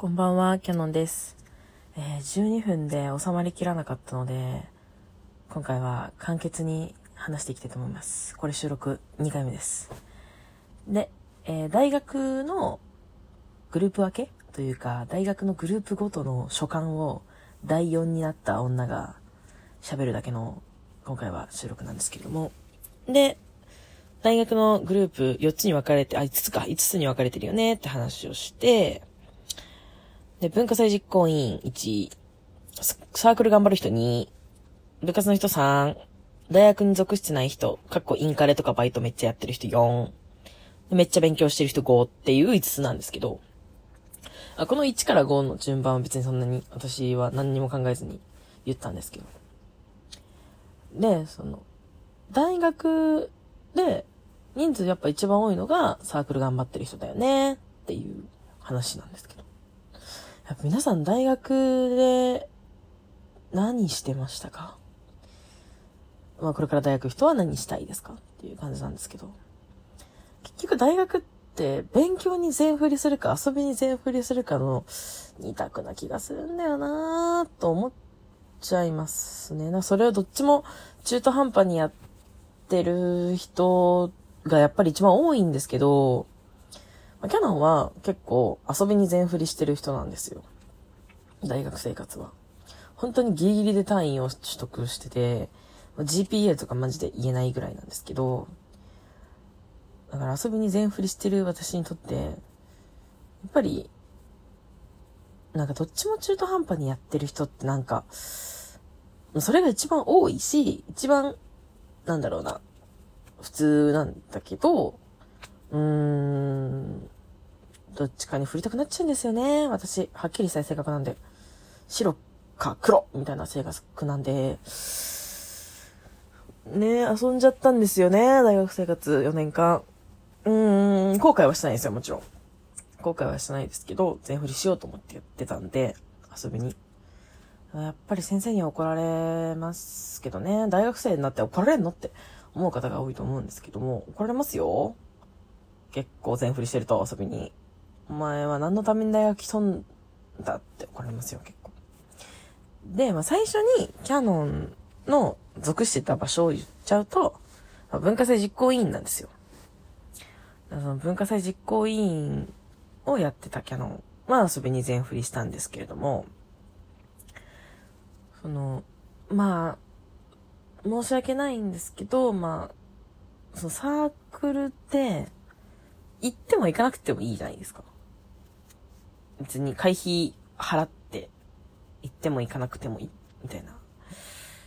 こんばんは、キャノンです。えー12分で収まりきらなかったので、今回は簡潔に話していきたいと思います。これ収録2回目です。で、えー大学のグループ分けというか、大学のグループごとの所感を第4になった女が喋るだけの今回は収録なんですけれども。で、大学のグループ4つに分かれて、あ、5つか、5つに分かれてるよねって話をして、で、文化祭実行委員1、サークル頑張る人2、部活の人3、大学に属してない人、かっこインカレとかバイトめっちゃやってる人4、めっちゃ勉強してる人5っていう5つなんですけど、あこの1から5の順番は別にそんなに私は何にも考えずに言ったんですけど。で、その、大学で人数やっぱ一番多いのがサークル頑張ってる人だよね。っていう話なんですけど。やっぱ皆さん大学で何してましたか？まあこれから大学人は何したいですか？っていう感じなんですけど。結局大学って勉強に全振りするか遊びに全振りするかの二択な気がするんだよなぁと思っちゃいますね。なそれをどっちも中途半端にやってる人がやっぱり一番多いんですけど、キャノンは結構遊びに全振りしてる人なんですよ。大学生活は。本当にギリギリで単位を取得してて、GPA とかマジで言えないぐらいなんですけど、だから遊びに全振りしてる私にとって、やっぱり、なんかどっちも中途半端にやってる人ってなんか、それが一番多いし、一番、なんだろうな、普通なんだけど、うーん、どっちかに振りたくなっちゃうんですよね。私、はっきりしたい性格なんで。白か黒みたいな性格なんで、ね遊んじゃったんですよね。大学生活4年間。うーん、後悔はしてないですよ、もちろん。後悔はしてないですけど、全振りしようと思ってやってたんで、遊びに。やっぱり先生には怒られますけどね。大学生になって怒られんのって思う方が多いと思うんですけども、怒られますよ。結構全振りしてると遊びに。お前は何のために大学来とんだって怒られますよ、結構。で、まあ最初にキャノンの属してた場所を言っちゃうと、まあ文化祭実行委員なんですよ。その文化祭実行委員をやってたキャノンは遊びに全振りしたんですけれども、その、まあ、申し訳ないんですけど、まあ、そのサークルって、行っても行かなくてもいいじゃないですか。別に会費払って、行っても行かなくてもいい、みたいな。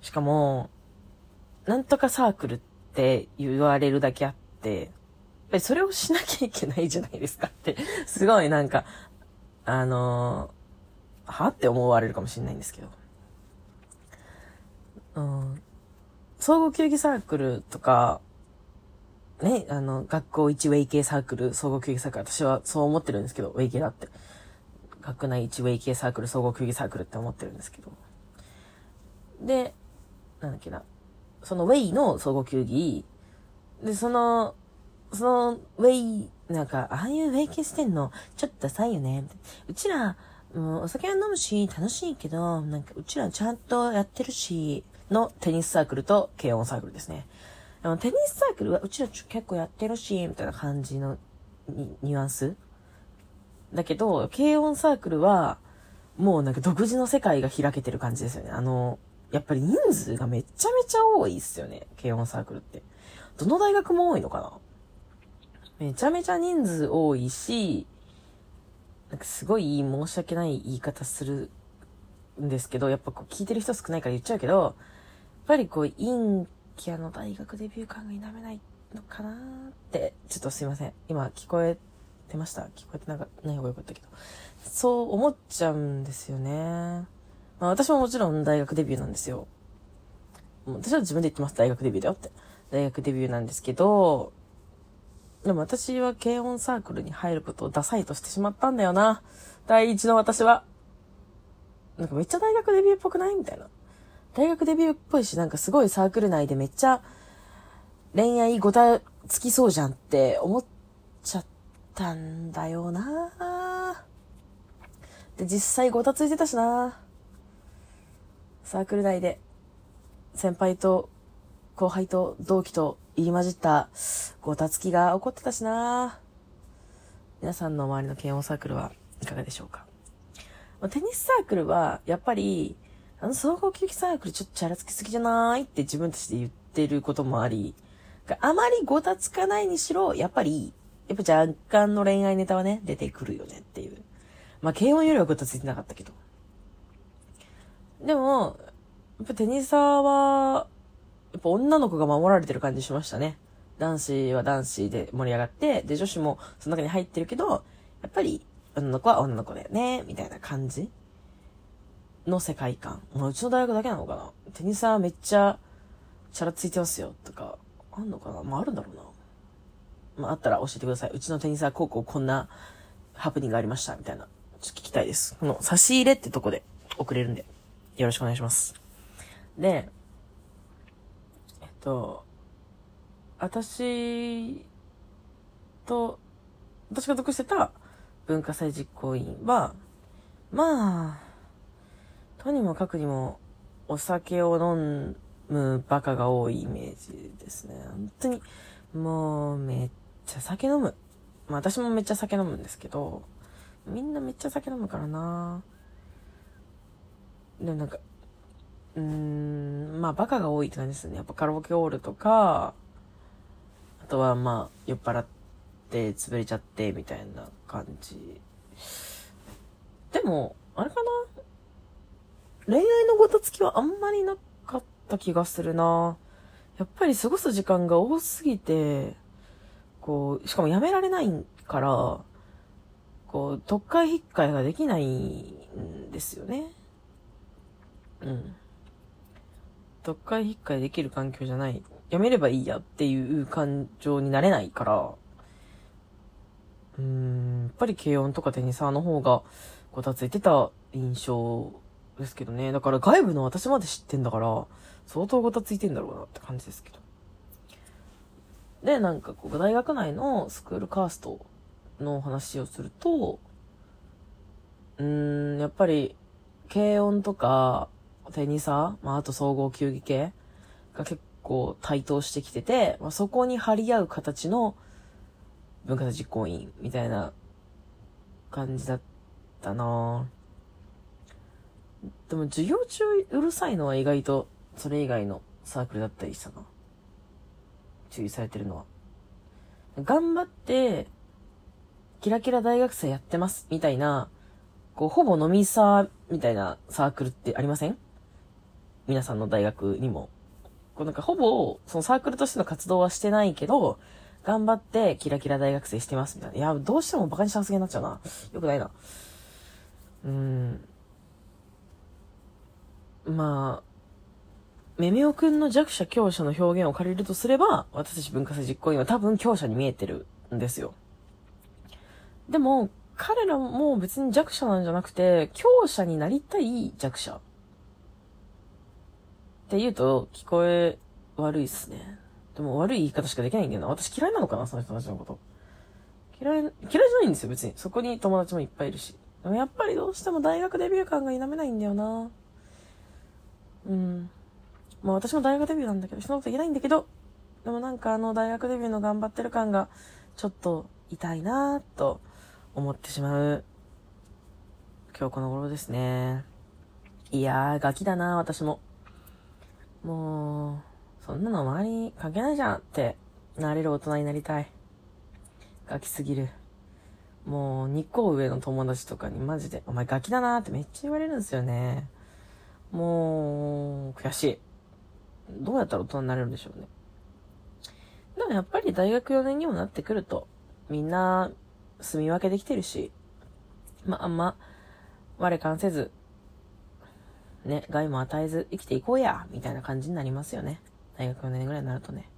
しかも、なんとかサークルって言われるだけあって、やっぱりそれをしなきゃいけないじゃないですかって、すごいなんか、あのーはって思われるかもしれないんですけど。うん。総合球技サークルとか、ね、あの、学校一ウェイ系サークル、総合球技サークル、私はそう思ってるんですけど、ウェイ系だって。学内一ウェイ系サークル、総合球技サークルって思ってるんですけど。で、なんだっけな。そのウェイの総合球技、で、その、その、ウェイ、なんか、ああいうウェイ系してんの、ちょっとダサいよね。うちら、うん、お酒は飲むし、楽しいけど、なんか、うちらちゃんとやってるし、のテニスサークルと軽音サークルですね。あのテニスサークルはうちら結構やってるし、みたいな感じのニニュアンスだけど、軽音サークルは、もうなんか独自の世界が開けてる感じですよね。あの、やっぱり人数がめちゃめちゃ多いっすよね。軽音サークルって。どの大学も多いのかな？めちゃめちゃ人数多いし、なんかすごい申し訳ない言い方するんですけど、やっぱこう聞いてる人少ないから言っちゃうけど、やっぱりこう陰キャの大学デビュー感が否めないのかなーって、ちょっとすいません。今聞こえてました？聞こえてなんかない方がよかったけど。そう思っちゃうんですよね。まあ私ももちろん大学デビューなんですよ。私は自分で言ってます。大学デビューだよって。大学デビューなんですけど、でも私は軽音サークルに入ることをダサいとしてしまったんだよな。第一の私は。なんかめっちゃ大学デビューっぽくない？みたいな。大学デビューっぽいし、なんかすごいサークル内でめっちゃ恋愛ごたつきそうじゃんって思っちゃったんだよな。で、実際ごたついてたしな。サークル内で、先輩と後輩と同期と入り混じったごたつきが起こってたしな。皆さんの周りの慶応サークルはいかがでしょうか？テニスサークルは、やっぱり、あの総合球技サークルちょっとチャラつきすぎじゃないって自分たちで言ってることもあり、あまりごたつかないにしろ、やっぱり、やっぱ若干の恋愛ネタはね、出てくるよねっていう。まあ、軽音よりはごたついてなかったけど。でも、やっぱテニサーは、やっぱ女の子が守られてる感じしましたね。男子は男子で盛り上がって、で、女子もその中に入ってるけど、やっぱり女の子は女の子だよね、みたいな感じの世界観。まあ、うちの大学だけなのかなテニサーめっちゃ、チャラついてますよ、とか、あんのかなまあ、あるんだろうな。まあ、あったら教えてください。うちのテニサー高校こんなハプニングがありました、みたいな。ちょっと聞きたいです。この差し入れってとこで送れるんで、よろしくお願いします。で、えっと、私と、私が属してた文化祭実行委員は、まあ、とにもかくにもお酒を飲むバカが多いイメージですね。本当に、もうめっちゃ酒飲む。まあ私もめっちゃ酒飲むんですけど、みんなめっちゃ酒飲むからなでも、なんか、うーん、まあバカが多いって感じですね。やっぱカラオケオールとか、あとはまあ酔っ払って潰れちゃってみたいな感じ。でも、あれかな？恋愛のごとつきはあんまりなかった気がするなやっぱり過ごす時間が多すぎて、こう、しかもやめられないから、こう、特会引っかえができないんですよね。うん。特会引っかえできる環境じゃない。やめればいいやっていう感情になれないから、うーん、やっぱり軽音とかテニサーの方がごたついてた印象ですけどね。だから外部の私まで知ってんだから、相当ごたついてんだろうなって感じですけど。で、なんかこう、大学内のスクールカーストの話をすると、うーん、やっぱり、軽音とか、テニサー、まあ、あと総合球技系が結構台頭してきてて、まあ、そこに張り合う形の文化祭実行委員みたいな感じだったなぁでも授業中うるさいのは意外とそれ以外のサークルだったりしたな。注意されてるのは。頑張って、キラキラ大学生やってます、みたいな、こう、ほぼ飲みサーみたいなサークルってありません？皆さんの大学にも。こうなんかほぼ、そのサークルとしての活動はしてないけど、頑張ってキラキラ大学生してますみたいな。いや、どうしても馬鹿にした発言になっちゃうな。よくないな。うーん。まあ、めめおくんの弱者強者の表現を借りるとすれば、私たち文化祭実行委員は多分強者に見えてるんですよ。でも、彼らも別に弱者なんじゃなくて、強者になりたい弱者。って言うと、聞こえ悪いっすね。でも悪い言い方しかできないんだよな。私嫌いなのかなその人たちのこと。嫌い、嫌いじゃないんですよ、別に。そこに友達もいっぱいいるし。でもやっぱりどうしても大学デビュー感が否めないんだよな。うん。まあ私も大学デビューなんだけど、人のこと言えないんだけど、でもなんかあの大学デビューの頑張ってる感がちょっと痛いなぁと思ってしまう今日この頃ですね。いやー、ガキだな私も。もう、そんなの周りに関係ないじゃんってなれる大人になりたい。ガキすぎる。もう、2個上の友達とかにマジで、お前ガキだなってめっちゃ言われるんですよね。もう、悔しい。どうやったら大人になれるんでしょうね。でもやっぱり大学4年にもなってくると、みんな住み分けできてるし、まあ、あんま、我関せず、ね、害も与えず生きていこうや、みたいな感じになりますよね。大学4年ぐらいになるとね。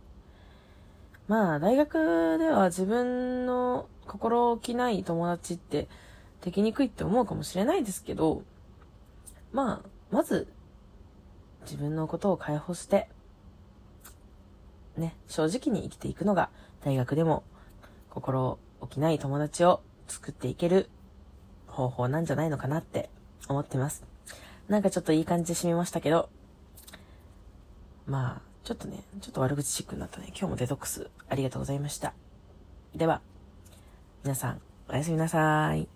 まあ、大学では自分の心置きない友達ってできにくいって思うかもしれないですけど、まあ、まず、自分のことを解放して、ね、正直に生きていくのが大学でも心置きない友達を作っていける方法なんじゃないのかなって思ってます。なんかちょっといい感じで締めましたけど、まあ、ちょっとね、ちょっと悪口チックになったね。今日もデトックスありがとうございました。では、皆さん、おやすみなさーい。